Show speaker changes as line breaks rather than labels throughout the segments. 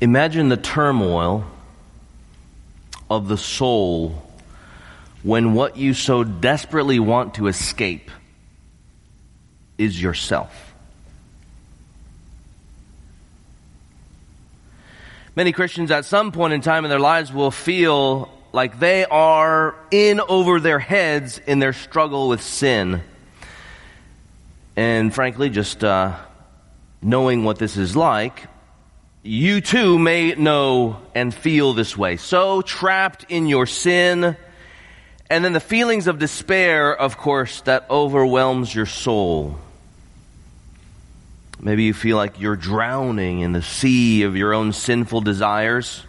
Imagine the turmoil of the soul when what you so desperately want to escape is yourself. Many Christians at some point in time in their lives will feel like they are in over their heads in their struggle with sin. And frankly, just uh, knowing what this is like, you too may know and feel this way. So trapped in your sin, and then the feelings of despair, of course, that overwhelms your soul. Maybe you feel like you're drowning in the sea of your own sinful desires,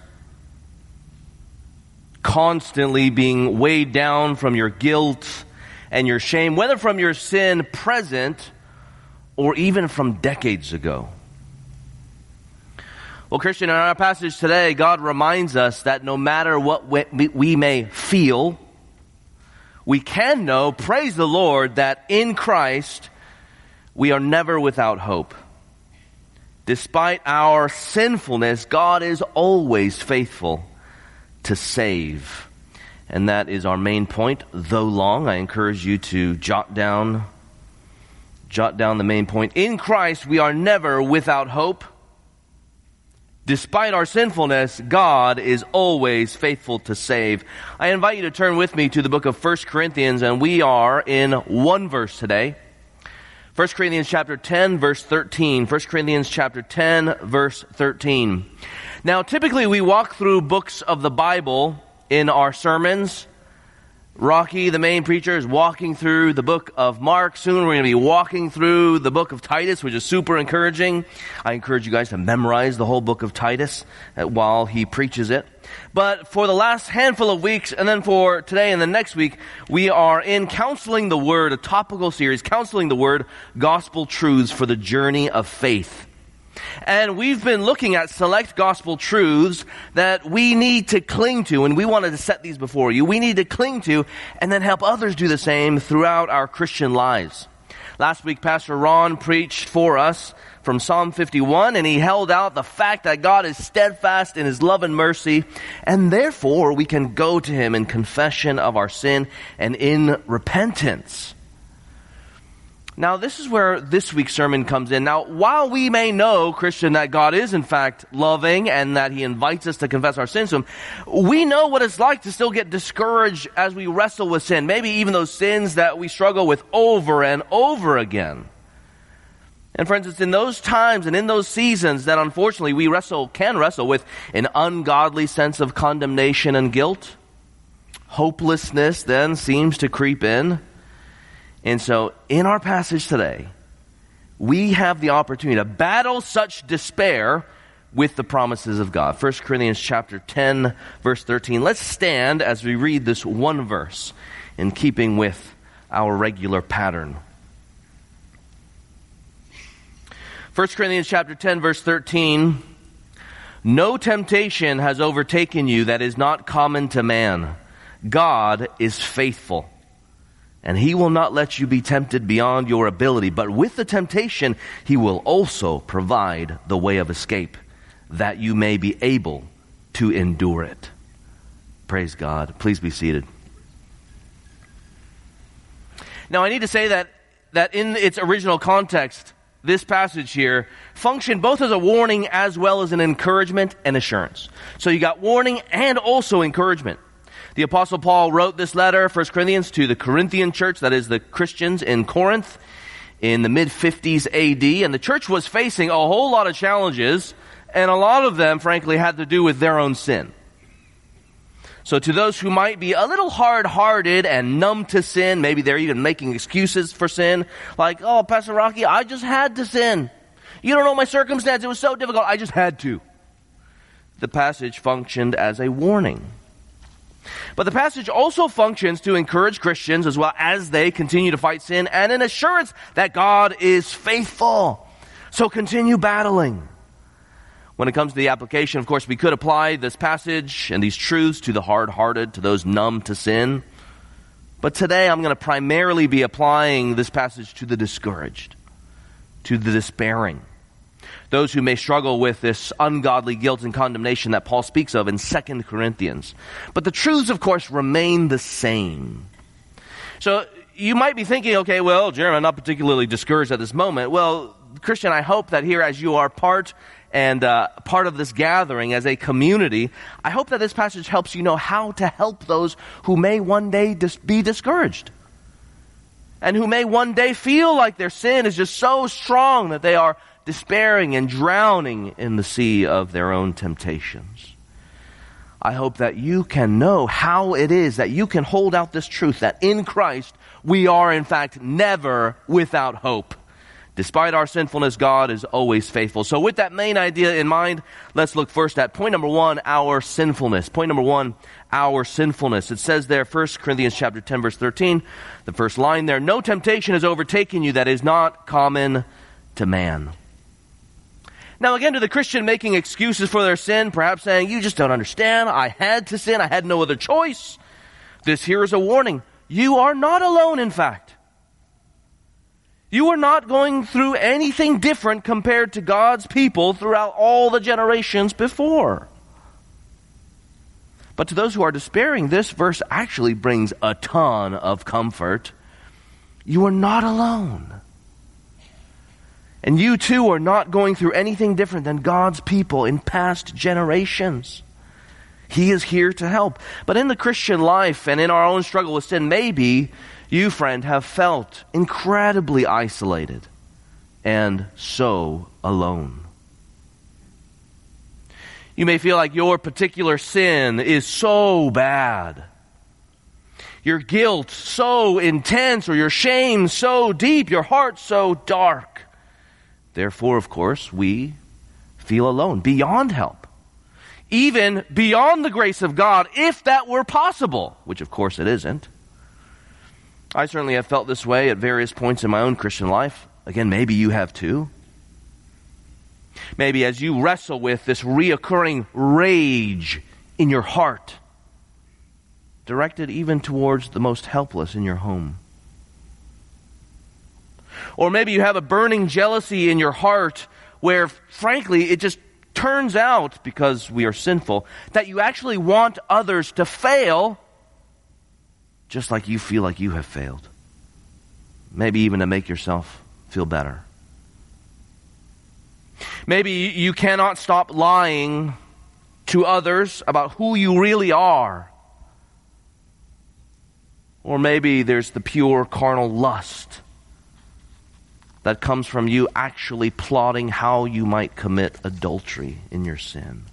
constantly being weighed down from your guilt and your shame, whether from your sin present or even from decades ago. Well, Christian, in our passage today, God reminds us that no matter what we may feel, we can know, praise the Lord, that in Christ we are never without hope. Despite our sinfulness, God is always faithful to save. And that is our main point. Though long, I encourage you to jot down jot down the main point. In Christ, we are never without hope. Despite our sinfulness, God is always faithful to save. I invite you to turn with me to the book of 1 Corinthians, and we are in one verse today. 1 Corinthians chapter 10, verse 13. 1 Corinthians chapter 10, verse 13. Now, typically we walk through books of the Bible in our sermons Rocky, the main preacher, is walking through the book of Mark. Soon we're going to be walking through the book of Titus, which is super encouraging. I encourage you guys to memorize the whole book of Titus uh, while he preaches it. But for the last handful of weeks, and then for today and the next week, we are in Counseling the Word, a topical series, Counseling the Word, Gospel Truths for the Journey of Faith. And we've been looking at select gospel truths that we need to cling to, and we wanted to set these before you. We need to cling to and then help others do the same throughout our Christian lives. Last week, Pastor Ron preached for us from Psalm 51, and he held out the fact that God is steadfast in his love and mercy, and therefore we can go to him in confession of our sin and in repentance. Now, this is where this week's sermon comes in. Now, while we may know, Christian, that God is in fact loving and that He invites us to confess our sins to Him, we know what it's like to still get discouraged as we wrestle with sin. Maybe even those sins that we struggle with over and over again. And friends, it's in those times and in those seasons that unfortunately we wrestle, can wrestle with an ungodly sense of condemnation and guilt. Hopelessness then seems to creep in. And so, in our passage today, we have the opportunity to battle such despair with the promises of God. 1 Corinthians chapter 10 verse 13. Let's stand as we read this one verse in keeping with our regular pattern. 1 Corinthians chapter 10 verse 13. No temptation has overtaken you that is not common to man. God is faithful and he will not let you be tempted beyond your ability, but with the temptation, he will also provide the way of escape, that you may be able to endure it. Praise God. Please be seated. Now, I need to say that, that in its original context, this passage here functioned both as a warning as well as an encouragement and assurance. So you got warning and also encouragement. The apostle Paul wrote this letter, 1 Corinthians, to the Corinthian church, that is the Christians in Corinth, in the mid 50s AD, and the church was facing a whole lot of challenges, and a lot of them, frankly, had to do with their own sin. So to those who might be a little hard-hearted and numb to sin, maybe they're even making excuses for sin, like, oh, Pastor Rocky, I just had to sin. You don't know my circumstance. It was so difficult. I just had to. The passage functioned as a warning. But the passage also functions to encourage Christians as well as they continue to fight sin and an assurance that God is faithful. So continue battling. When it comes to the application, of course, we could apply this passage and these truths to the hard hearted, to those numb to sin. But today I'm going to primarily be applying this passage to the discouraged, to the despairing. Those who may struggle with this ungodly guilt and condemnation that Paul speaks of in 2 Corinthians. But the truths, of course, remain the same. So you might be thinking, okay, well, Jeremy, I'm not particularly discouraged at this moment. Well, Christian, I hope that here, as you are part and uh, part of this gathering as a community, I hope that this passage helps you know how to help those who may one day dis- be discouraged and who may one day feel like their sin is just so strong that they are despairing and drowning in the sea of their own temptations. I hope that you can know how it is that you can hold out this truth that in Christ we are in fact never without hope. Despite our sinfulness, God is always faithful. So with that main idea in mind, let's look first at point number one, our sinfulness. Point number one, our sinfulness. It says there, 1 Corinthians chapter 10 verse 13, the first line there, no temptation has overtaken you that is not common to man. Now again, to the Christian making excuses for their sin, perhaps saying, you just don't understand, I had to sin, I had no other choice. This here is a warning. You are not alone, in fact. You are not going through anything different compared to God's people throughout all the generations before. But to those who are despairing, this verse actually brings a ton of comfort. You are not alone. And you too are not going through anything different than God's people in past generations. He is here to help. But in the Christian life and in our own struggle with sin, maybe you, friend, have felt incredibly isolated and so alone. You may feel like your particular sin is so bad. Your guilt so intense, or your shame so deep, your heart so dark. Therefore, of course, we feel alone, beyond help. Even beyond the grace of God, if that were possible, which of course it isn't. I certainly have felt this way at various points in my own Christian life. Again, maybe you have too. Maybe as you wrestle with this reoccurring rage in your heart, directed even towards the most helpless in your home. Or maybe you have a burning jealousy in your heart where, frankly, it just turns out, because we are sinful, that you actually want others to fail just like you feel like you have failed. Maybe even to make yourself feel better. Maybe you cannot stop lying to others about who you really are. Or maybe there's the pure carnal lust that comes from you actually plotting how you might commit adultery in your sin.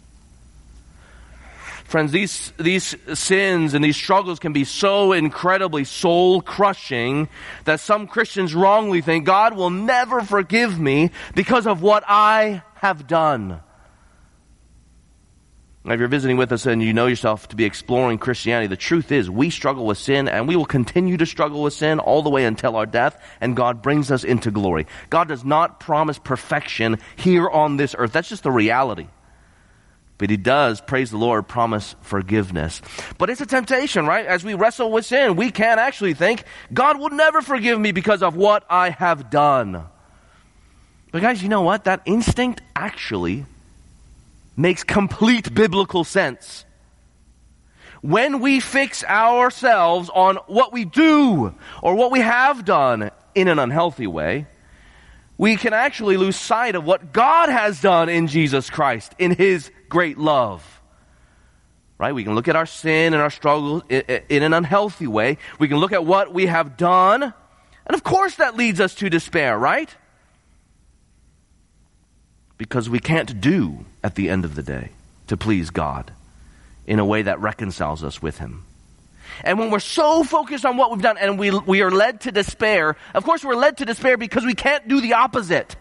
Friends, these, these sins and these struggles can be so incredibly soul crushing that some Christians wrongly think God will never forgive me because of what I have done. Now, if you're visiting with us and you know yourself to be exploring Christianity, the truth is we struggle with sin and we will continue to struggle with sin all the way until our death and God brings us into glory. God does not promise perfection here on this earth. That's just the reality. But he does, praise the Lord, promise forgiveness. But it's a temptation, right? As we wrestle with sin, we can actually think, God will never forgive me because of what I have done. But guys, you know what? That instinct actually makes complete biblical sense. When we fix ourselves on what we do or what we have done in an unhealthy way, we can actually lose sight of what God has done in Jesus Christ, in His great love. Right? We can look at our sin and our struggles in an unhealthy way. We can look at what we have done. And of course that leads us to despair, right? Because we can't do at the end of the day to please God in a way that reconciles us with Him. And when we're so focused on what we've done and we, we are led to despair, of course we're led to despair because we can't do the opposite.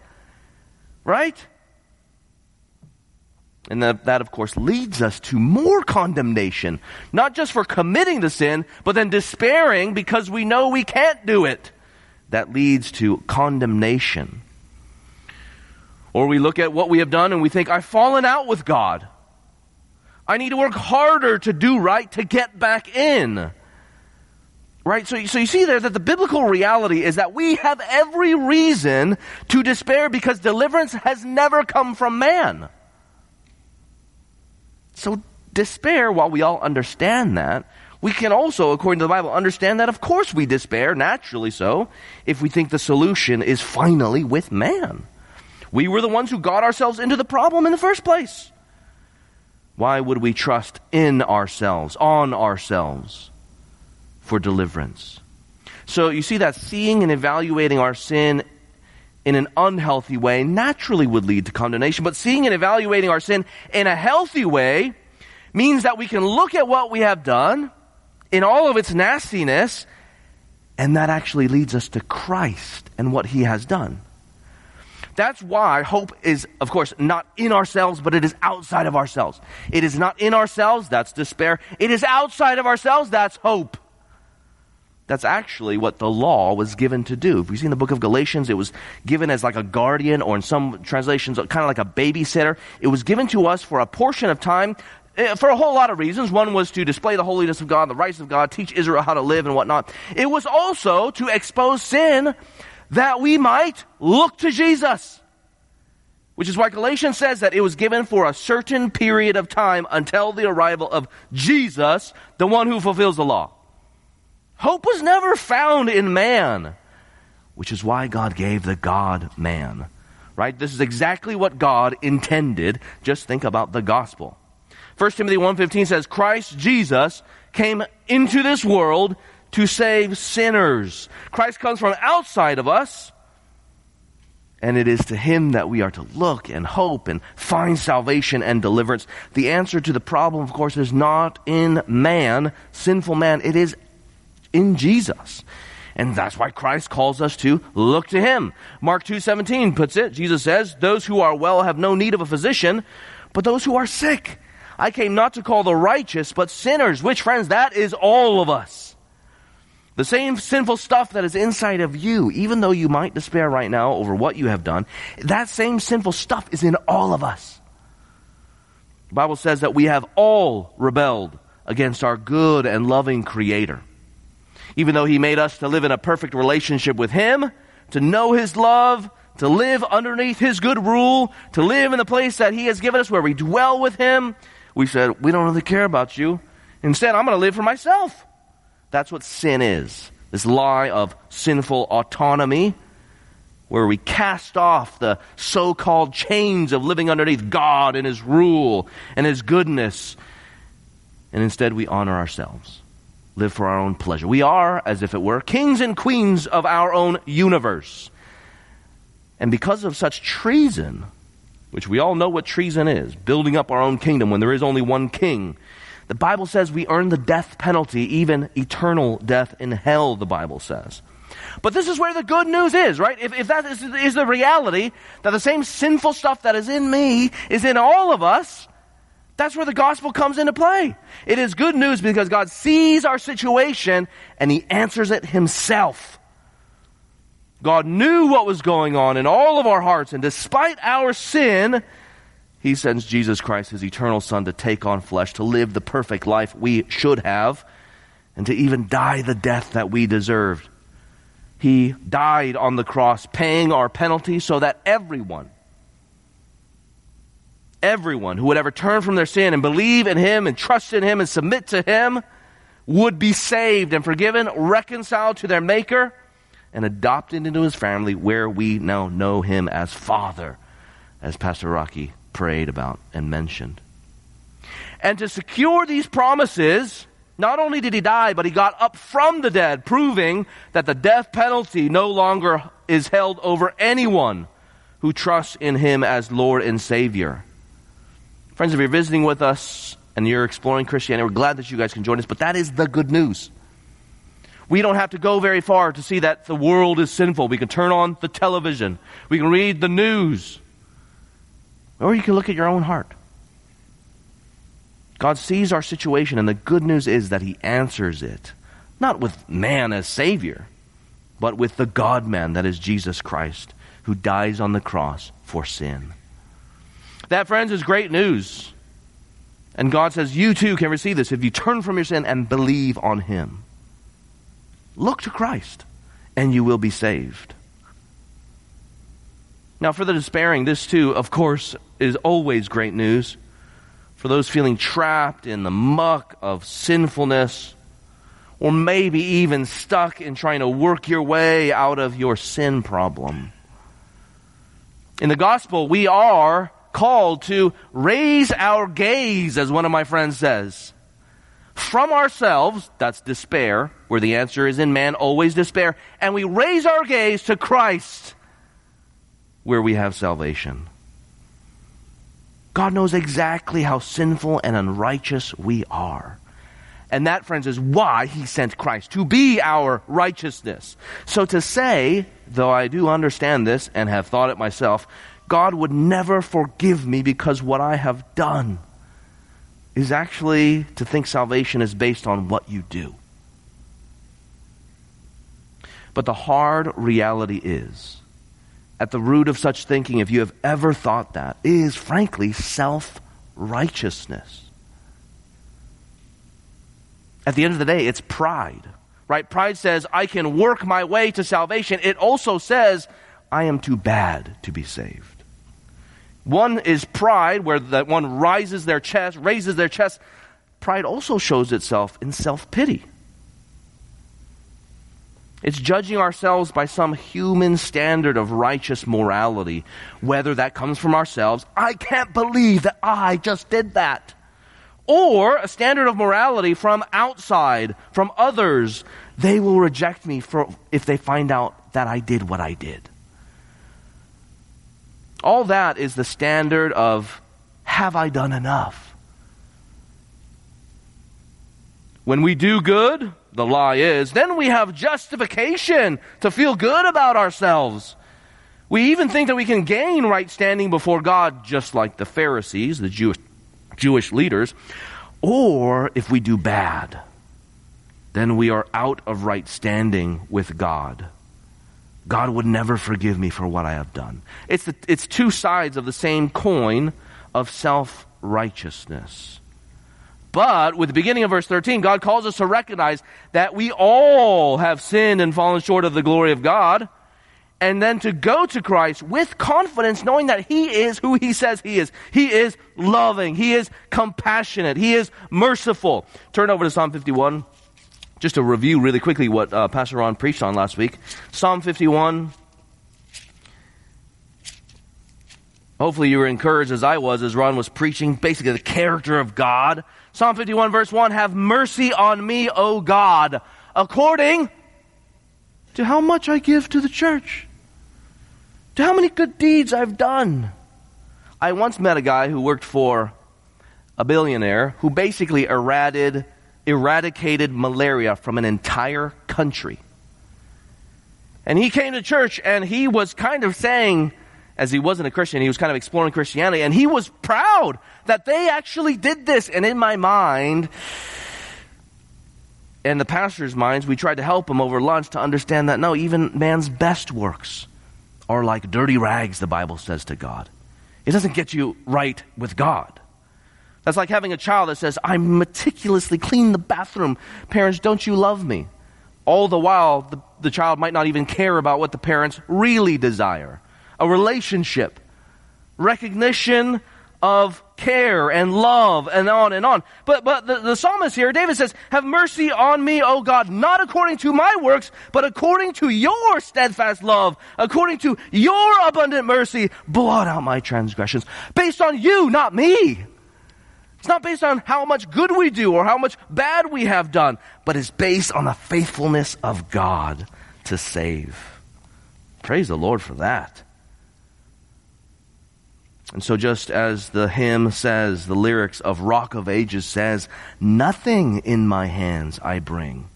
Right? And that, that, of course, leads us to more condemnation. Not just for committing the sin, but then despairing because we know we can't do it. That leads to condemnation. Or we look at what we have done and we think, I've fallen out with God. I need to work harder to do right to get back in. Right? So, so you see there that the biblical reality is that we have every reason to despair because deliverance has never come from man. So despair, while we all understand that, we can also, according to the Bible, understand that of course we despair, naturally so, if we think the solution is finally with man. We were the ones who got ourselves into the problem in the first place. Why would we trust in ourselves, on ourselves? for deliverance. So you see that seeing and evaluating our sin in an unhealthy way naturally would lead to condemnation, but seeing and evaluating our sin in a healthy way means that we can look at what we have done in all of its nastiness, and that actually leads us to Christ and what he has done. That's why hope is, of course, not in ourselves, but it is outside of ourselves. It is not in ourselves, that's despair. It is outside of ourselves, that's hope. That's actually what the law was given to do. If you see in the book of Galatians, it was given as like a guardian, or in some translations, kind of like a babysitter. It was given to us for a portion of time eh, for a whole lot of reasons. One was to display the holiness of God, the rights of God, teach Israel how to live and whatnot. It was also to expose sin that we might look to Jesus. Which is why Galatians says that it was given for a certain period of time until the arrival of Jesus, the one who fulfills the law. Hope was never found in man, which is why God gave the God man. Right? This is exactly what God intended. Just think about the gospel. 1 Timothy 1:15 says Christ Jesus came into this world to save sinners. Christ comes from outside of us, and it is to him that we are to look and hope and find salvation and deliverance. The answer to the problem, of course, is not in man, sinful man. It is in Jesus. And that's why Christ calls us to look to him. Mark 2:17 puts it, Jesus says, "Those who are well have no need of a physician, but those who are sick. I came not to call the righteous, but sinners." Which friends, that is all of us. The same sinful stuff that is inside of you, even though you might despair right now over what you have done, that same sinful stuff is in all of us. The Bible says that we have all rebelled against our good and loving creator even though He made us to live in a perfect relationship with Him, to know His love, to live underneath His good rule, to live in the place that He has given us where we dwell with Him, we said, we don't really care about you. Instead, I'm going to live for myself. That's what sin is. This lie of sinful autonomy, where we cast off the so called chains of living underneath God and His rule and His goodness, and instead we honor ourselves live for our own pleasure. We are, as if it were, kings and queens of our own universe. And because of such treason, which we all know what treason is, building up our own kingdom when there is only one king, the Bible says we earn the death penalty, even eternal death in hell, the Bible says. But this is where the good news is, right? If, if that is, is the reality, that the same sinful stuff that is in me is in all of us, that's where the gospel comes into play. It is good news because God sees our situation and He answers it Himself. God knew what was going on in all of our hearts, and despite our sin, He sends Jesus Christ, His eternal Son, to take on flesh, to live the perfect life we should have, and to even die the death that we deserved. He died on the cross, paying our penalty so that everyone, everyone who would ever turn from their sin and believe in Him and trust in Him and submit to Him would be saved and forgiven, reconciled to their Maker, and adopted into His family where we now know Him as Father, as Pastor Rocky prayed about and mentioned. And to secure these promises, not only did he die, but he got up from the dead, proving that the death penalty no longer is held over anyone who trusts in him as Lord and Savior. Friends, if you're visiting with us and you're exploring Christianity, we're glad that you guys can join us, but that is the good news. We don't have to go very far to see that the world is sinful. We can turn on the television. We can read the news. Or you can look at your own heart. God sees our situation, and the good news is that He answers it. Not with man as Savior, but with the God man that is Jesus Christ, who dies on the cross for sin. That, friends, is great news. And God says, You too can receive this if you turn from your sin and believe on Him. Look to Christ, and you will be saved. Now, for the despairing, this too, of course, is always great news. For those feeling trapped in the muck of sinfulness, or maybe even stuck in trying to work your way out of your sin problem. In the gospel, we are called to raise our gaze, as one of my friends says, from ourselves, that's despair, where the answer is in man, always despair, and we raise our gaze to Christ, where we have salvation. God knows exactly how sinful and unrighteous we are. And that, friends, is why he sent Christ, to be our righteousness. So to say, though I do understand this and have thought it myself, God would never forgive me because what I have done is actually to think salvation is based on what you do. But the hard reality is, at the root of such thinking, if you have ever thought that, is frankly self righteousness. At the end of the day, it's pride. Right? Pride says, I can work my way to salvation. It also says, I am too bad to be saved. One is pride, where that one rises their chest, raises their chest. Pride also shows itself in self pity. It's judging ourselves by some human standard of righteous morality, whether that comes from ourselves. I can't believe that I just did that or a standard of morality from outside, from others, they will reject me for, if they find out that I did what I did. All that is the standard of have I done enough? When we do good, the lie is, then we have justification to feel good about ourselves. We even think that we can gain right standing before God, just like the Pharisees, the Jewish Jewish leaders, or if we do bad, then we are out of right standing with God. God would never forgive me for what I have done. It's, the, it's two sides of the same coin of self righteousness. But with the beginning of verse 13, God calls us to recognize that we all have sinned and fallen short of the glory of God and then to go to Christ with confidence, knowing that He is who He says He is. He is loving. He is compassionate. He is merciful. Turn over to Psalm 51. Just to review really quickly what uh, Pastor Ron preached on last week. Psalm 51. Hopefully you were encouraged as I was as Ron was preaching basically the character of God. Psalm 51 verse 1, have mercy on me, O God, according to how much I give to the church to how many good deeds I've done. I once met a guy who worked for a billionaire who basically eradicated, eradicated malaria from an entire country. And he came to church and he was kind of saying, as he wasn't a Christian, he was kind of exploring Christianity, and he was proud that they actually did this. And in my mind, and the pastor's minds, we tried to help him over lunch to understand that no, even man's best works are like dirty rags, the Bible says to God. It doesn't get you right with God. That's like having a child that says, I meticulously clean the bathroom. Parents, don't you love me? All the while, the, the child might not even care about what the parents really desire a relationship, recognition of care and love and on and on. But, but the, the psalmist here, David says, have mercy on me, O God, not according to my works, but according to your steadfast love, according to your abundant mercy, blot out my transgressions. Based on you, not me. It's not based on how much good we do or how much bad we have done, but it's based on the faithfulness of God to save. Praise the Lord for that. And so, just as the hymn says, the lyrics of Rock of Ages says, Nothing in my hands I bring,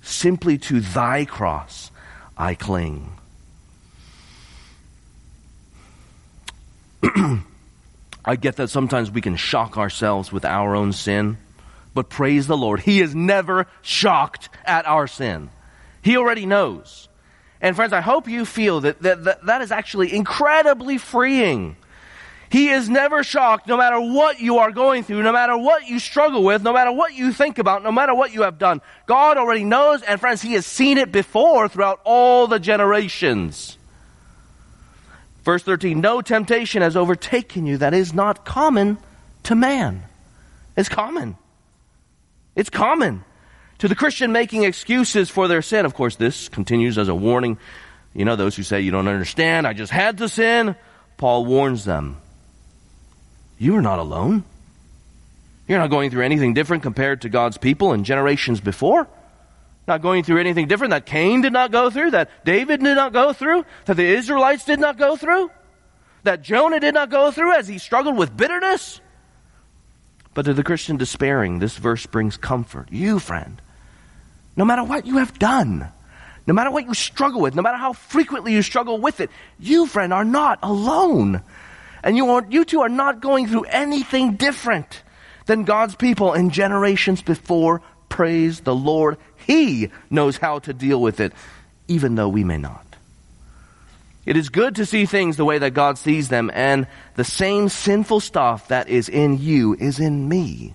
simply to thy cross I cling. I get that sometimes we can shock ourselves with our own sin, but praise the Lord, He is never shocked at our sin. He already knows. And friends, I hope you feel that that, that, that is actually incredibly freeing He is never shocked no matter what you are going through, no matter what you struggle with, no matter what you think about, no matter what you have done. God already knows, and friends, He has seen it before throughout all the generations. Verse 13 No temptation has overtaken you that is not common to man. It's common. It's common. To the Christian making excuses for their sin, of course, this continues as a warning. You know, those who say, You don't understand, I just had to sin. Paul warns them you are not alone. You're not going through anything different compared to God's people in generations before. Not going through anything different that Cain did not go through, that David did not go through, that the Israelites did not go through, that Jonah did not go through as he struggled with bitterness. But to the Christian despairing, this verse brings comfort. You, friend, no matter what you have done, no matter what you struggle with, no matter how frequently you struggle with it, you, friend, are not alone. And you, are, you two are not going through anything different than God's people in generations before. Praise the Lord. He knows how to deal with it, even though we may not. It is good to see things the way that God sees them, and the same sinful stuff that is in you is in me,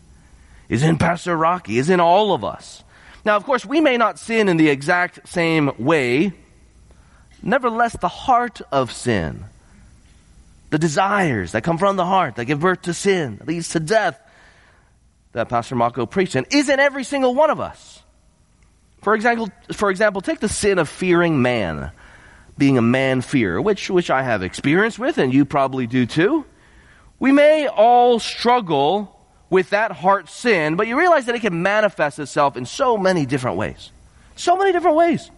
is in Pastor Rocky, is in all of us. Now, of course, we may not sin in the exact same way. Nevertheless, the heart of sin the desires that come from the heart, that give birth to sin, leads to death, that Pastor Mako preached in, is in every single one of us. For example, for example, take the sin of fearing man, being a man fear, which, which I have experience with, and you probably do too. We may all struggle with that heart sin, but you realize that it can manifest itself in so many different ways. So many different ways.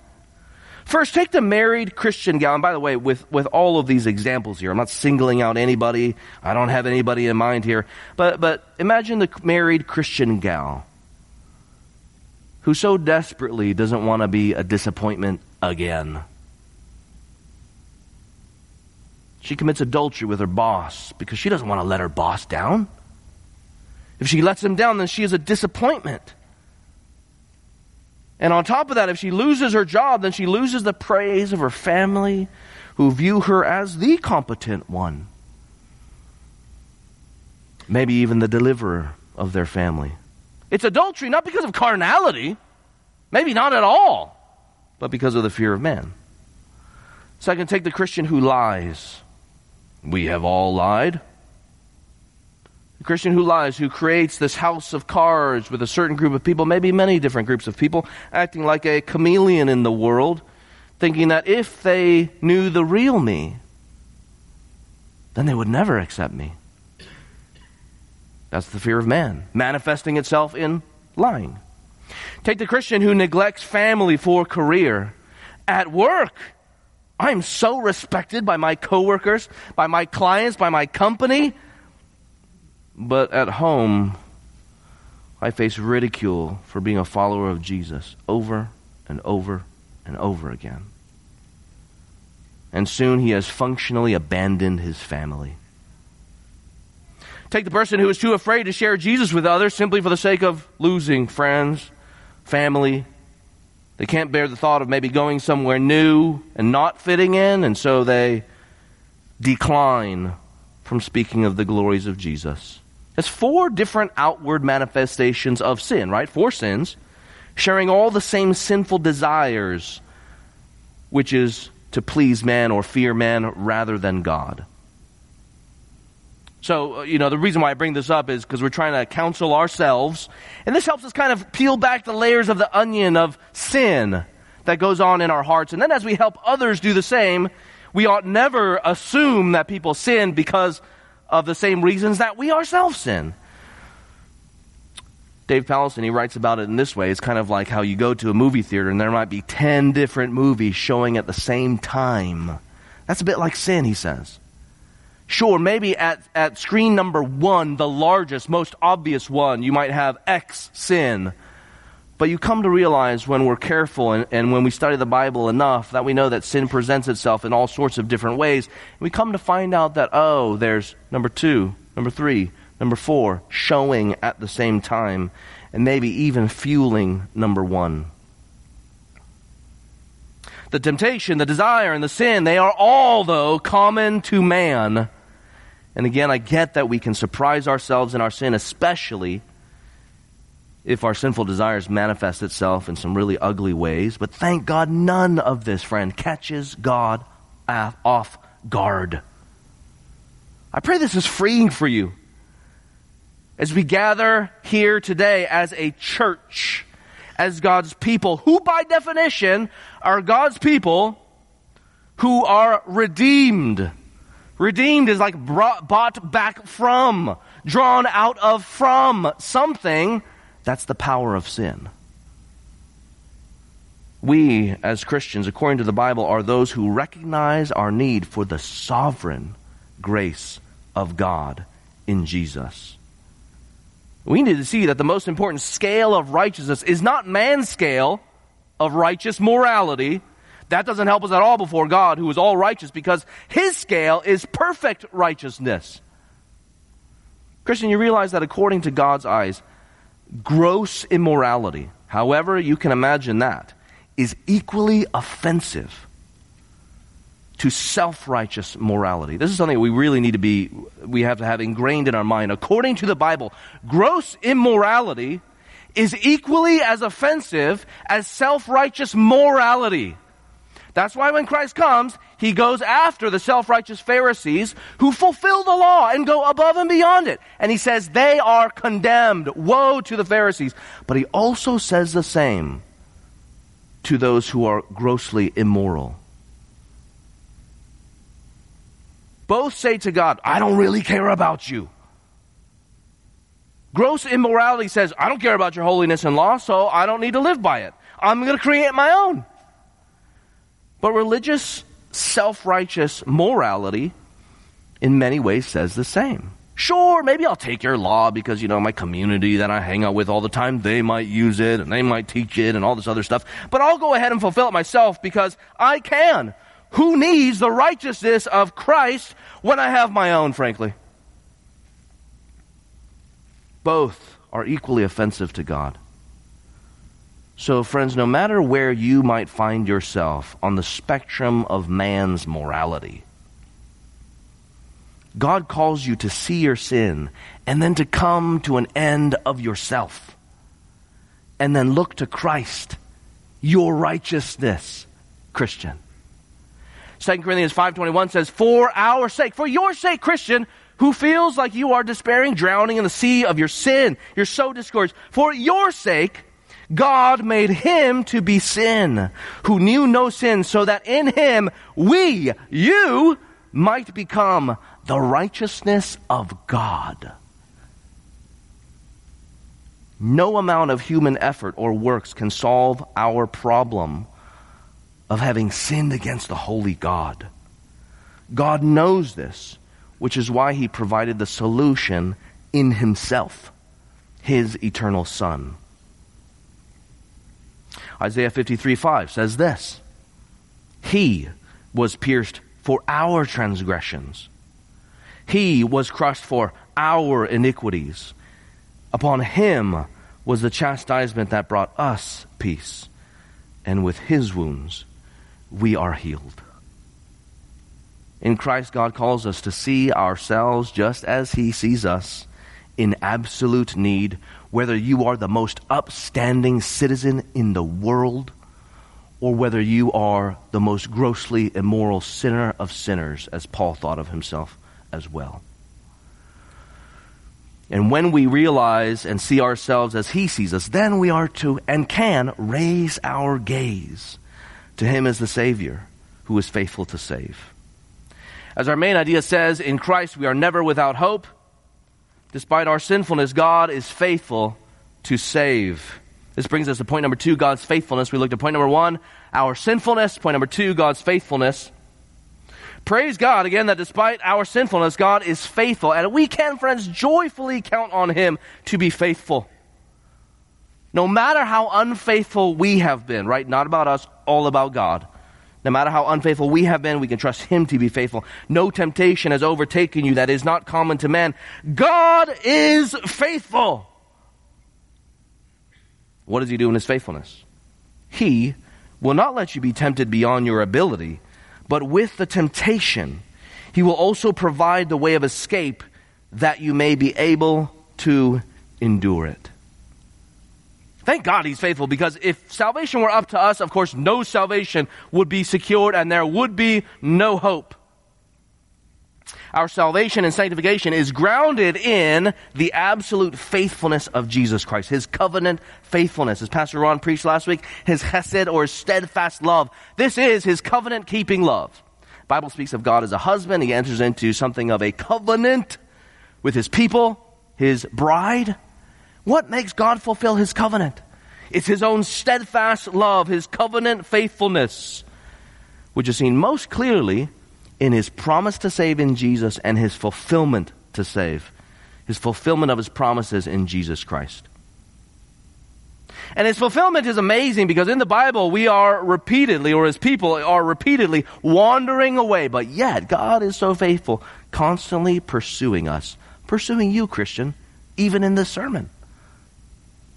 First, take the married Christian gal. And by the way, with, with all of these examples here, I'm not singling out anybody. I don't have anybody in mind here. But, but imagine the married Christian gal who so desperately doesn't want to be a disappointment again. She commits adultery with her boss because she doesn't want to let her boss down. If she lets him down, then she is a disappointment. And on top of that, if she loses her job, then she loses the praise of her family who view her as the competent one. Maybe even the deliverer of their family. It's adultery not because of carnality, maybe not at all, but because of the fear of man. Second, take the Christian who lies. We have all lied. Christian who lies, who creates this house of cards with a certain group of people, maybe many different groups of people, acting like a chameleon in the world, thinking that if they knew the real me, then they would never accept me. That's the fear of man, manifesting itself in lying. Take the Christian who neglects family for career. At work, I'm so respected by my coworkers, by my clients, by my company. But at home, I face ridicule for being a follower of Jesus over and over and over again. And soon he has functionally abandoned his family. Take the person who is too afraid to share Jesus with others simply for the sake of losing friends, family. They can't bear the thought of maybe going somewhere new and not fitting in, and so they decline from speaking of the glories of Jesus. It's four different outward manifestations of sin, right? Four sins, sharing all the same sinful desires, which is to please man or fear man rather than God. So, uh, you know, the reason why I bring this up is because we're trying to counsel ourselves, and this helps us kind of peel back the layers of the onion of sin that goes on in our hearts. And then as we help others do the same, we ought never assume that people sin because of the same reasons that we ourselves sin. Dave Powlison, he writes about it in this way. It's kind of like how you go to a movie theater and there might be 10 different movies showing at the same time. That's a bit like sin, he says. Sure, maybe at, at screen number one, the largest, most obvious one, you might have X sin. But you come to realize when we're careful and, and, when we study the Bible enough that we know that sin presents itself in all sorts of different ways. We come to find out that, oh, there's number two, number three, number four showing at the same time, and maybe even fueling number one. The temptation, the desire, and the sin, they are all, though, common to man. And again, I get that we can surprise ourselves in our sin, especially if our sinful desires manifest itself in some really ugly ways. But thank God none of this, friend, catches God off guard. I pray this is freeing for you. As we gather here today as a church, as God's people, who by definition are God's people who are redeemed. Redeemed is like brought, bought back from, drawn out of from something. That's the power of sin. We, as Christians, according to the Bible, are those who recognize our need for the sovereign grace of God in Jesus. We need to see that the most important scale of righteousness is not man's scale of righteous morality. That doesn't help us at all before God, who is all righteous, because his scale is perfect righteousness. Christian, you realize that according to God's eyes, gross immorality, however you can imagine that, is equally offensive to self-righteous morality. This is something we really need to be, we have to have ingrained in our mind. According to the Bible, gross immorality is equally as offensive as self-righteous morality. That's why when Christ comes, he goes after the self-righteous Pharisees who fulfill the law and go above and beyond it. And he says they are condemned. Woe to the Pharisees. But he also says the same to those who are grossly immoral. Both say to God, I don't really care about you. Gross immorality says, I don't care about your holiness and law, so I don't need to live by it. I'm going to create my own. But religious, self righteous morality, in many ways, says the same. Sure, maybe I'll take your law because, you know, my community that I hang out with all the time, they might use it and they might teach it and all this other stuff. But I'll go ahead and fulfill it myself because I can. Who needs the righteousness of Christ when I have my own, frankly? Both are equally offensive to God. So, friends, no matter where you might find yourself on the spectrum of man's morality, God calls you to see your sin and then to come to an end of yourself. And then look to Christ, your righteousness, Christian. 2 Corinthians 5.21 says, For our sake, for your sake, Christian, who feels like you are despairing, drowning in the sea of your sin. You're so discouraged. For your sake, God made him to be sin, who knew no sin, so that in him we, you, might become the righteousness of God. No amount of human effort or works can solve our problem of having sinned against the holy God. God knows this, which is why he provided the solution in himself, his eternal Son. Isaiah 53 5 says this He was pierced for our transgressions, He was crushed for our iniquities. Upon Him was the chastisement that brought us peace, and with His wounds we are healed. In Christ, God calls us to see ourselves just as He sees us in absolute need, whether you are the most upstanding citizen in the world or whether you are the most grossly immoral sinner of sinners, as Paul thought of himself as well. And when we realize and see ourselves as he sees us, then we are to and can raise our gaze to him as the Savior who is faithful to save. As our main idea says, in Christ we are never without hope. Despite our sinfulness, God is faithful to save. This brings us to point number two, God's faithfulness. We looked at point number one, our sinfulness. Point number two, God's faithfulness. Praise God again that despite our sinfulness, God is faithful. And we can, friends, joyfully count on Him to be faithful. No matter how unfaithful we have been, right? Not about us, all about God. No matter how unfaithful we have been, we can trust Him to be faithful. No temptation has overtaken you that is not common to man. God is faithful. What does He do in His faithfulness? He will not let you be tempted beyond your ability, but with the temptation, He will also provide the way of escape that you may be able to endure it. Thank God he's faithful because if salvation were up to us, of course, no salvation would be secured and there would be no hope. Our salvation and sanctification is grounded in the absolute faithfulness of Jesus Christ, His covenant faithfulness. As Pastor Ron preached last week, His chesed or steadfast love. This is His covenant keeping love. Bible speaks of God as a husband. He enters into something of a covenant with His people, His bride. What makes God fulfill His covenant? It's His own steadfast love, His covenant faithfulness, which is seen most clearly in his promise to save in Jesus and his fulfillment to save. His fulfillment of his promises in Jesus Christ. And his fulfillment is amazing because in the Bible we are repeatedly, or his people are repeatedly wandering away, but yet God is so faithful, constantly pursuing us. Pursuing you, Christian, even in this sermon,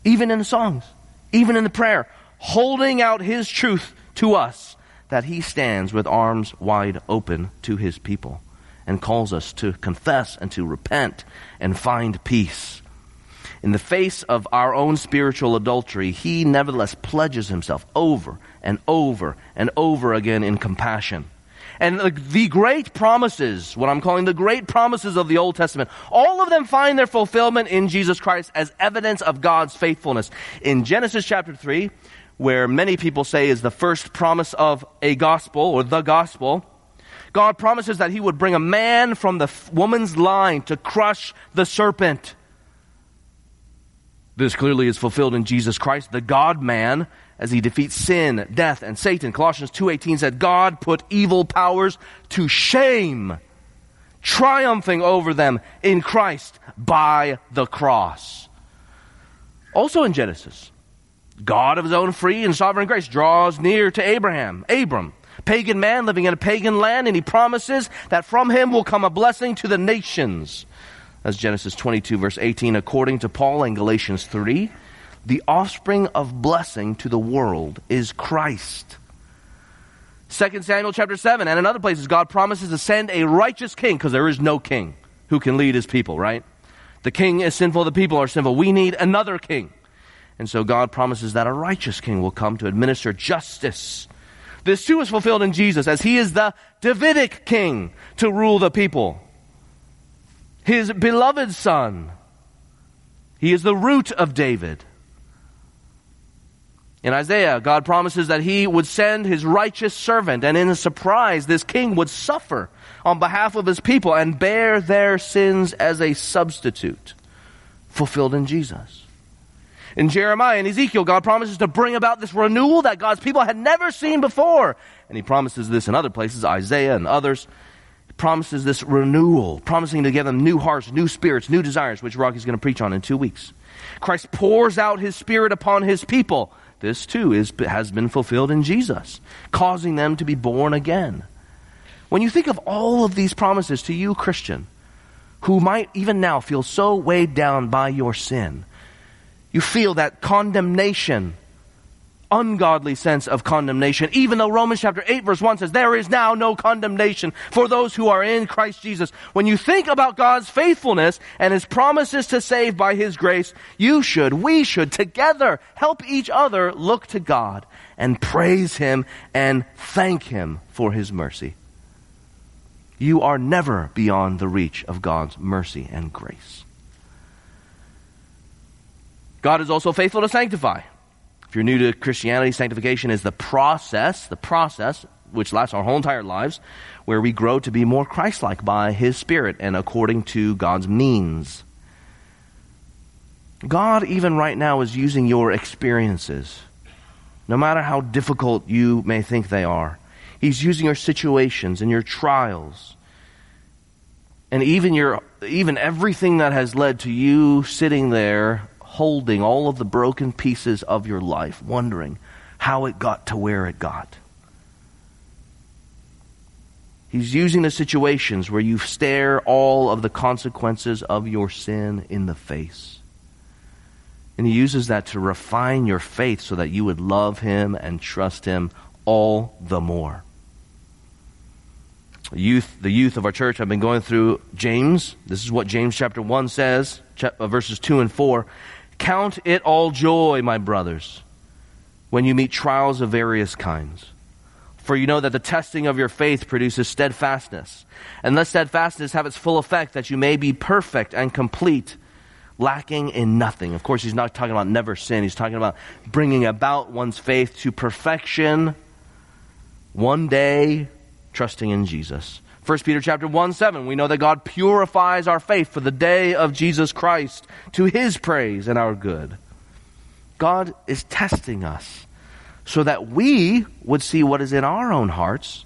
even in the songs, even in the prayer, holding out his truth to us that he stands with arms wide open to his people and calls us to confess and to repent and find peace. In the face of our own spiritual adultery, he nevertheless pledges himself over and over and over again in compassion. And the great promises, what I'm calling the great promises of the Old Testament, all of them find their fulfillment in Jesus Christ as evidence of God's faithfulness. In Genesis chapter 3, where many people say is the first promise of a gospel or the gospel. God promises that he would bring a man from the woman's line to crush the serpent. This clearly is fulfilled in Jesus Christ, the God man, as he defeats sin, death, and Satan. Colossians 2.18 said, God put evil powers to shame, triumphing over them in Christ by the cross. Also in Genesis, God of his own free and sovereign grace draws near to Abraham, Abram, pagan man living in a pagan land, and he promises that from him will come a blessing to the nations. As Genesis 22 verse 18, according to Paul in Galatians 3, the offspring of blessing to the world is Christ. 2 Samuel chapter 7 and in other places God promises to send a righteous king because there is no king who can lead his people, right? The king is sinful, the people are sinful. We need another king. And so God promises that a righteous king will come to administer justice. This too is fulfilled in Jesus as he is the Davidic king to rule the people. His beloved son. He is the root of David. In Isaiah, God promises that he would send his righteous servant, and in a surprise, this king would suffer on behalf of his people and bear their sins as a substitute, fulfilled in Jesus. In Jeremiah and Ezekiel, God promises to bring about this renewal that God's people had never seen before. And he promises this in other places, Isaiah and others. He promises this renewal, promising to give them new hearts, new spirits, new desires, which Rocky's going to preach on in two weeks. Christ pours out his spirit upon his people. This too is, has been fulfilled in Jesus, causing them to be born again. When you think of all of these promises to you, Christian, who might even now feel so weighed down by your sin, you feel that condemnation, ungodly sense of condemnation, even though Romans chapter 8 verse 1 says, there is now no condemnation for those who are in Christ Jesus. When you think about God's faithfulness and His promises to save by His grace, you should, we should together help each other look to God and praise Him and thank Him for His mercy. You are never beyond the reach of God's mercy and grace. God is also faithful to sanctify. If you're new to Christianity, sanctification is the process, the process which lasts our whole entire lives, where we grow to be more Christ like by His Spirit and according to God's means. God, even right now, is using your experiences, no matter how difficult you may think they are. He's using your situations and your trials, and even your even everything that has led to you sitting there holding all of the broken pieces of your life, wondering how it got to where it got. He's using the situations where you stare all of the consequences of your sin in the face. And he uses that to refine your faith so that you would love him and trust him all the more. youth, the youth of our church have been going through James. This is what James chapter 1 says, uh, verses 2 and 4. Count it all joy, my brothers, when you meet trials of various kinds. For you know that the testing of your faith produces steadfastness. And let steadfastness have its full effect, that you may be perfect and complete, lacking in nothing. Of course, he's not talking about never sin. He's talking about bringing about one's faith to perfection one day trusting in Jesus. 1 Peter chapter 1 7, we know that God purifies our faith for the day of Jesus Christ to his praise and our good. God is testing us so that we would see what is in our own hearts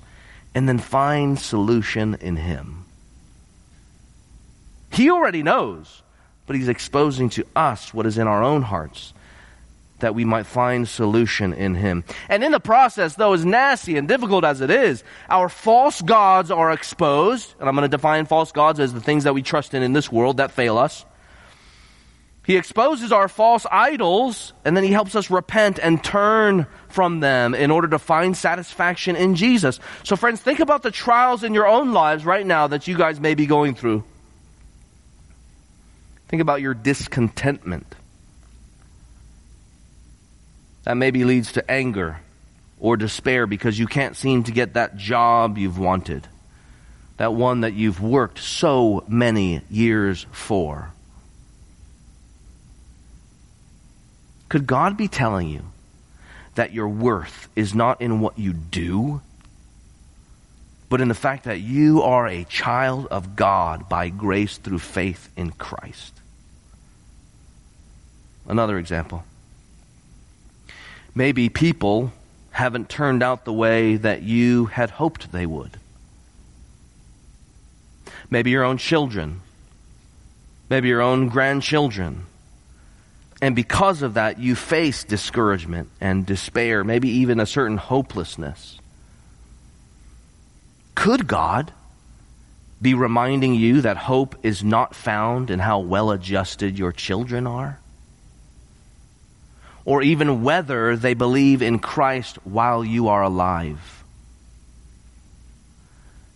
and then find solution in him. He already knows, but he's exposing to us what is in our own hearts that we might find solution in him. And in the process, though, as nasty and difficult as it is, our false gods are exposed. And I'm going to define false gods as the things that we trust in in this world that fail us. He exposes our false idols, and then he helps us repent and turn from them in order to find satisfaction in Jesus. So, friends, think about the trials in your own lives right now that you guys may be going through. Think about your discontentment. That maybe leads to anger or despair because you can't seem to get that job you've wanted, that one that you've worked so many years for. Could God be telling you that your worth is not in what you do, but in the fact that you are a child of God by grace through faith in Christ? Another example. Maybe people haven't turned out the way that you had hoped they would. Maybe your own children. Maybe your own grandchildren. And because of that, you face discouragement and despair, maybe even a certain hopelessness. Could God be reminding you that hope is not found in how well adjusted your children are? Or even whether they believe in Christ while you are alive.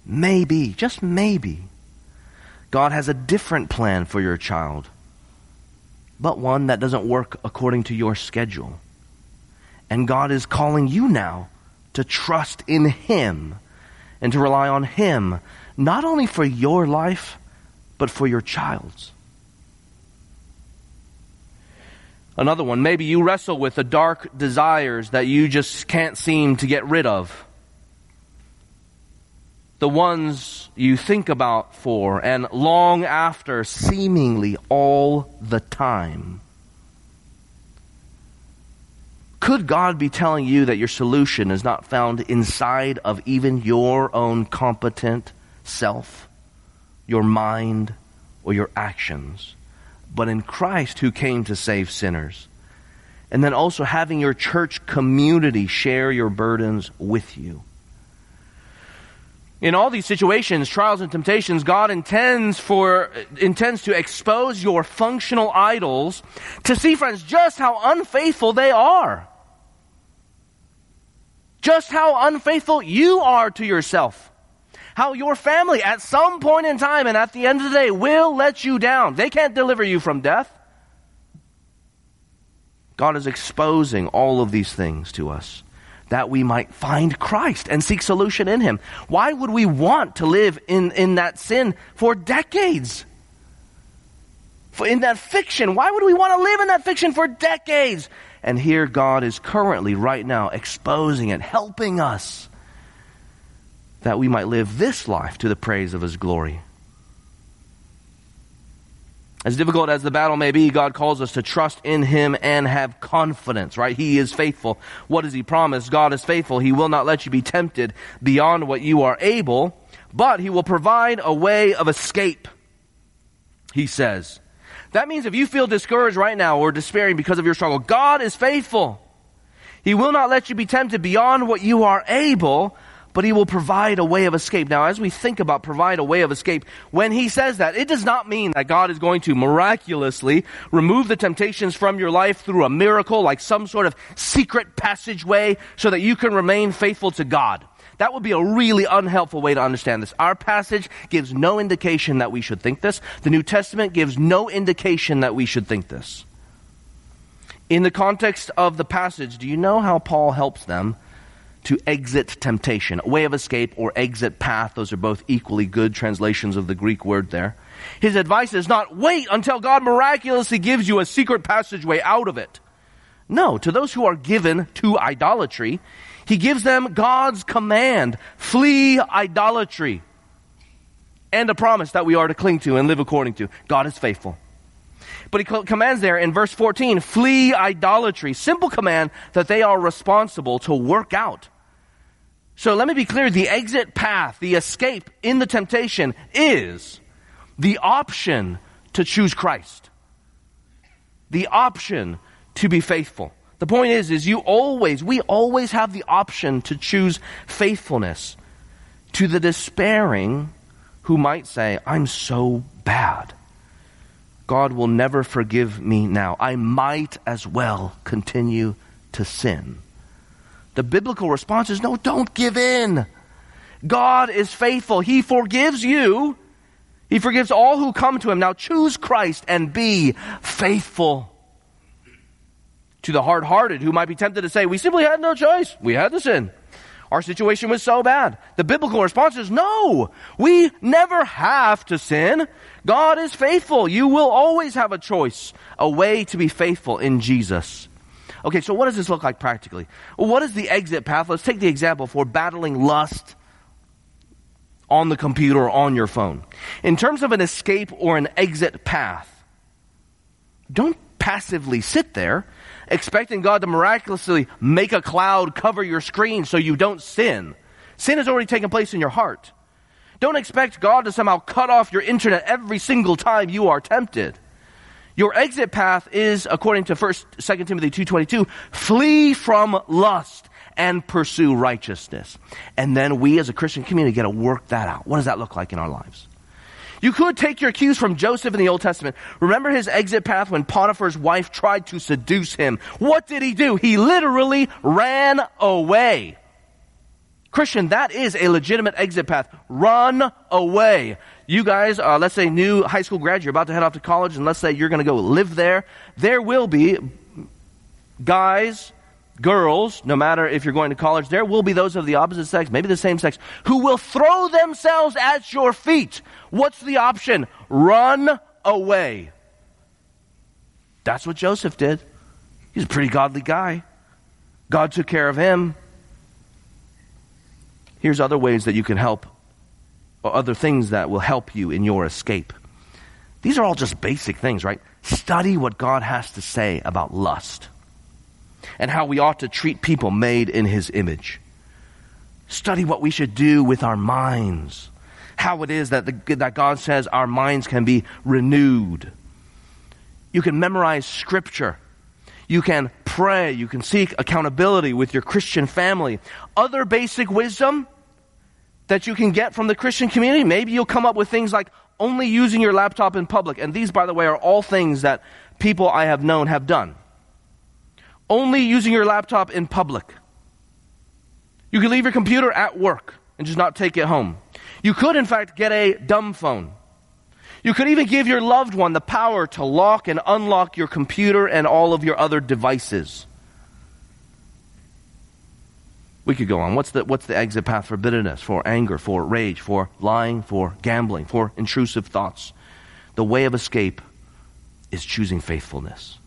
Maybe, just maybe, God has a different plan for your child, but one that doesn't work according to your schedule. And God is calling you now to trust in Him and to rely on Him, not only for your life, but for your child's. Another one, maybe you wrestle with the dark desires that you just can't seem to get rid of. The ones you think about for and long after, seemingly all the time. Could God be telling you that your solution is not found inside of even your own competent self, your mind, or your actions? But in Christ who came to save sinners. And then also having your church community share your burdens with you. In all these situations, trials and temptations, God intends for, intends to expose your functional idols to see, friends, just how unfaithful they are. Just how unfaithful you are to yourself how your family at some point in time and at the end of the day will let you down. They can't deliver you from death. God is exposing all of these things to us that we might find Christ and seek solution in Him. Why would we want to live in, in that sin for decades? For in that fiction, why would we want to live in that fiction for decades? And here God is currently, right now, exposing it, helping us that we might live this life to the praise of His glory. As difficult as the battle may be, God calls us to trust in Him and have confidence, right? He is faithful. What does He promise? God is faithful. He will not let you be tempted beyond what you are able, but He will provide a way of escape, He says. That means if you feel discouraged right now or despairing because of your struggle, God is faithful. He will not let you be tempted beyond what you are able, but he will provide a way of escape. Now, as we think about provide a way of escape, when he says that, it does not mean that God is going to miraculously remove the temptations from your life through a miracle, like some sort of secret passageway so that you can remain faithful to God. That would be a really unhelpful way to understand this. Our passage gives no indication that we should think this. The New Testament gives no indication that we should think this. In the context of the passage, do you know how Paul helps them to exit temptation? A way of escape or exit path, those are both equally good translations of the Greek word there. His advice is not wait until God miraculously gives you a secret passageway out of it. No, to those who are given to idolatry, he gives them God's command, flee idolatry. And a promise that we are to cling to and live according to. God is faithful. But he commands there in verse 14, flee idolatry. Simple command that they are responsible to work out. So let me be clear. The exit path, the escape in the temptation is the option to choose Christ. The option to be faithful. The point is, is you always, we always have the option to choose faithfulness to the despairing who might say, I'm so bad. God will never forgive me now. I might as well continue to sin. The biblical response is no, don't give in. God is faithful. He forgives you. He forgives all who come to him. Now choose Christ and be faithful. To the hard hearted who might be tempted to say, We simply had no choice. We had to sin. Our situation was so bad. The biblical response is no. We never have to sin. God is faithful. You will always have a choice, a way to be faithful in Jesus. Okay, so what does this look like practically? Well, what is the exit path? Let's take the example for battling lust on the computer or on your phone. In terms of an escape or an exit path, don't passively sit there expecting God to miraculously make a cloud cover your screen so you don't sin. Sin has already taken place in your heart. Don't expect God to somehow cut off your internet every single time you are tempted. Your exit path is, according to 1st, 2 Timothy 2.22, flee from lust and pursue righteousness. And then we as a Christian community get to work that out. What does that look like in our lives? You could take your cues from Joseph in the Old Testament. Remember his exit path when Potiphar's wife tried to seduce him. What did he do? He literally ran away. Christian, that is a legitimate exit path. Run away. You guys, uh, let's say new high school grad, you're about to head off to college, and let's say you're going to go live there. There will be guys, girls, no matter if you're going to college, there will be those of the opposite sex, maybe the same sex, who will throw themselves at your feet. What's the option? Run away. That's what Joseph did. He's a pretty godly guy. God took care of him. Here's other ways that you can help, or other things that will help you in your escape. These are all just basic things, right? Study what God has to say about lust and how we ought to treat people made in His image. Study what we should do with our minds, how it is that, the, that God says our minds can be renewed. You can memorize Scripture. You can pray. You can seek accountability with your Christian family. Other basic wisdom that you can get from the Christian community, maybe you'll come up with things like only using your laptop in public. And these, by the way, are all things that people I have known have done. Only using your laptop in public. You can leave your computer at work and just not take it home. You could, in fact, get a dumb phone. You could even give your loved one the power to lock and unlock your computer and all of your other devices. We could go on. What's the, what's the exit path for bitterness, for anger, for rage, for lying, for gambling, for intrusive thoughts? The way of escape is choosing faithfulness.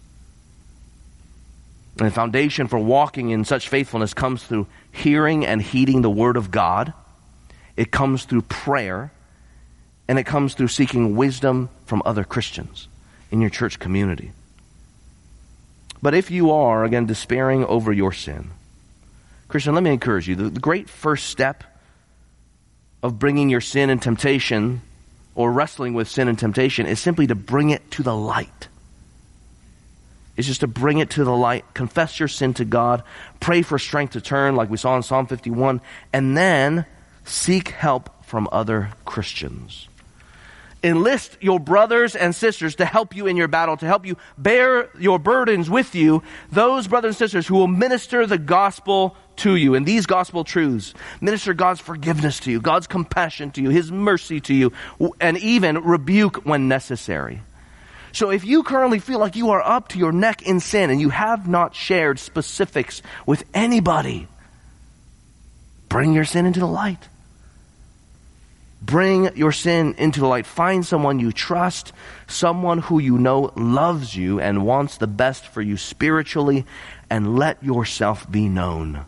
And the foundation for walking in such faithfulness comes through hearing and heeding the Word of God. It comes through prayer and it comes through seeking wisdom from other Christians in your church community. But if you are, again, despairing over your sin, Christian, let me encourage you. The, the great first step of bringing your sin and temptation or wrestling with sin and temptation is simply to bring it to the light. It's just to bring it to the light, confess your sin to God, pray for strength to turn, like we saw in Psalm 51, and then seek help from other Christians. Enlist your brothers and sisters to help you in your battle, to help you bear your burdens with you, those brothers and sisters who will minister the gospel to you and these gospel truths. Minister God's forgiveness to you, God's compassion to you, His mercy to you, and even rebuke when necessary. So if you currently feel like you are up to your neck in sin and you have not shared specifics with anybody, bring your sin into the light. Bring your sin into the light. Find someone you trust, someone who you know loves you and wants the best for you spiritually, and let yourself be known.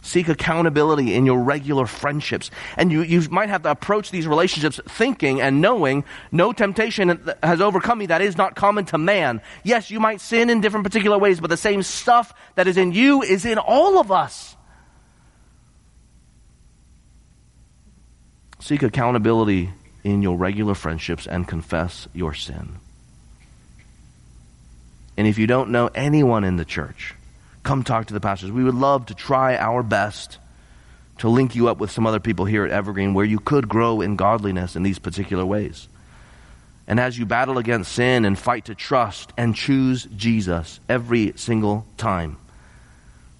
Seek accountability in your regular friendships. And you, you might have to approach these relationships thinking and knowing no temptation has overcome me that is not common to man. Yes, you might sin in different particular ways, but the same stuff that is in you is in all of us. Seek accountability in your regular friendships and confess your sin. And if you don't know anyone in the church, come talk to the pastors. We would love to try our best to link you up with some other people here at Evergreen where you could grow in godliness in these particular ways. And as you battle against sin and fight to trust and choose Jesus every single time,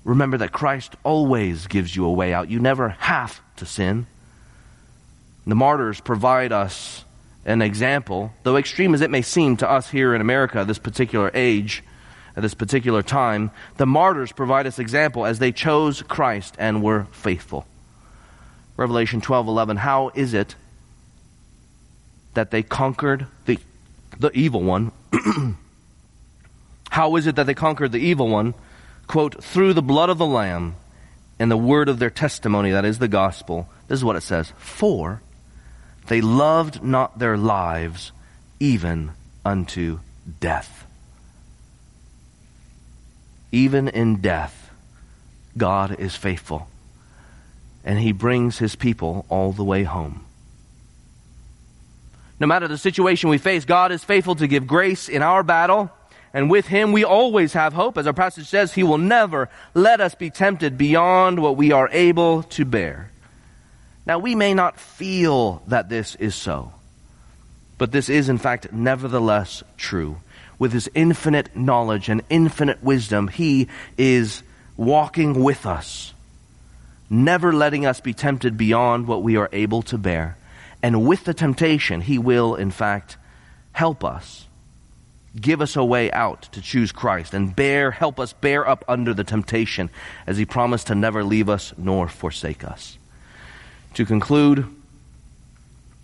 remember that Christ always gives you a way out. You never have to sin. The martyrs provide us an example, though extreme as it may seem to us here in America, this particular age, at this particular time, the martyrs provide us example as they chose Christ and were faithful. Revelation 12:11 How is it that they conquered the the evil one? How is it that they conquered the evil one? Quote, through the blood of the lamb and the word of their testimony, that is the gospel. This is what it says. For they loved not their lives even unto death. Even in death, God is faithful. And he brings his people all the way home. No matter the situation we face, God is faithful to give grace in our battle. And with him, we always have hope. As our passage says, he will never let us be tempted beyond what we are able to bear. Now, we may not feel that this is so, but this is, in fact, nevertheless true. With his infinite knowledge and infinite wisdom, he is walking with us, never letting us be tempted beyond what we are able to bear. And with the temptation, he will, in fact, help us give us a way out to choose Christ and bear, help us bear up under the temptation as he promised to never leave us nor forsake us to conclude,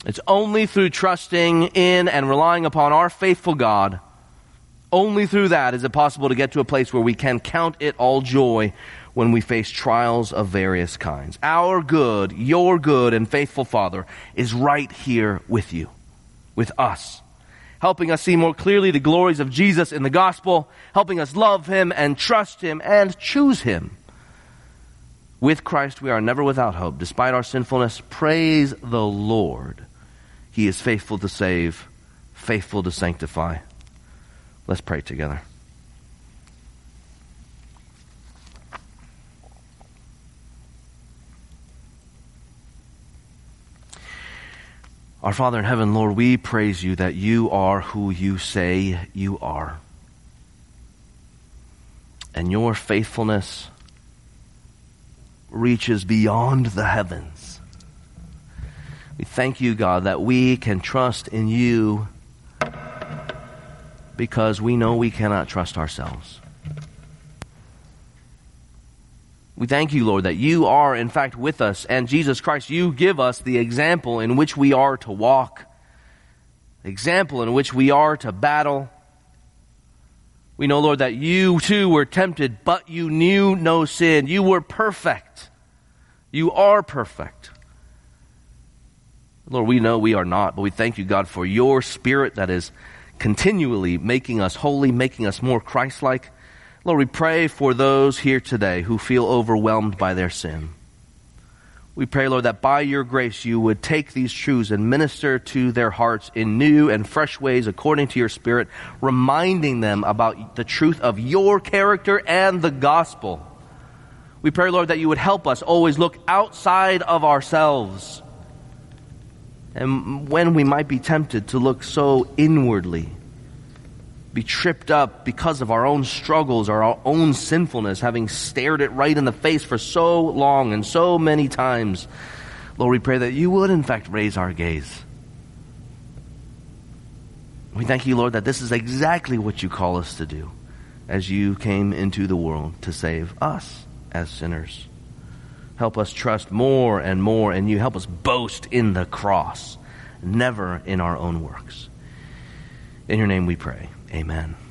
it's only through trusting in and relying upon our faithful God, only through that is it possible to get to a place where we can count it all joy when we face trials of various kinds. Our good, your good and faithful Father is right here with you, with us, helping us see more clearly the glories of Jesus in the gospel, helping us love Him and trust Him and choose Him with Christ, we are never without hope. Despite our sinfulness, praise the Lord. He is faithful to save, faithful to sanctify. Let's pray together. Our Father in heaven, Lord, we praise you that you are who you say you are. And your faithfulness reaches beyond the heavens. We thank you, God, that we can trust in you because we know we cannot trust ourselves. We thank you, Lord, that you are in fact with us, and Jesus Christ, you give us the example in which we are to walk, example in which we are to battle. We know, Lord, that you too were tempted, but you knew no sin. You were perfect. You are perfect. Lord, we know we are not, but we thank you, God, for your spirit that is continually making us holy, making us more Christ like. Lord, we pray for those here today who feel overwhelmed by their sin. We pray, Lord, that by your grace you would take these truths and minister to their hearts in new and fresh ways according to your Spirit, reminding them about the truth of your character and the gospel. We pray, Lord, that you would help us always look outside of ourselves And when we might be tempted to look so inwardly, be tripped up because of our own struggles or our own sinfulness, having stared it right in the face for so long and so many times, Lord, we pray that you would, in fact, raise our gaze. We thank you, Lord, that this is exactly what you call us to do as you came into the world to save us as sinners. Help us trust more and more in you. Help us boast in the cross, never in our own works. In your name we pray. Amen.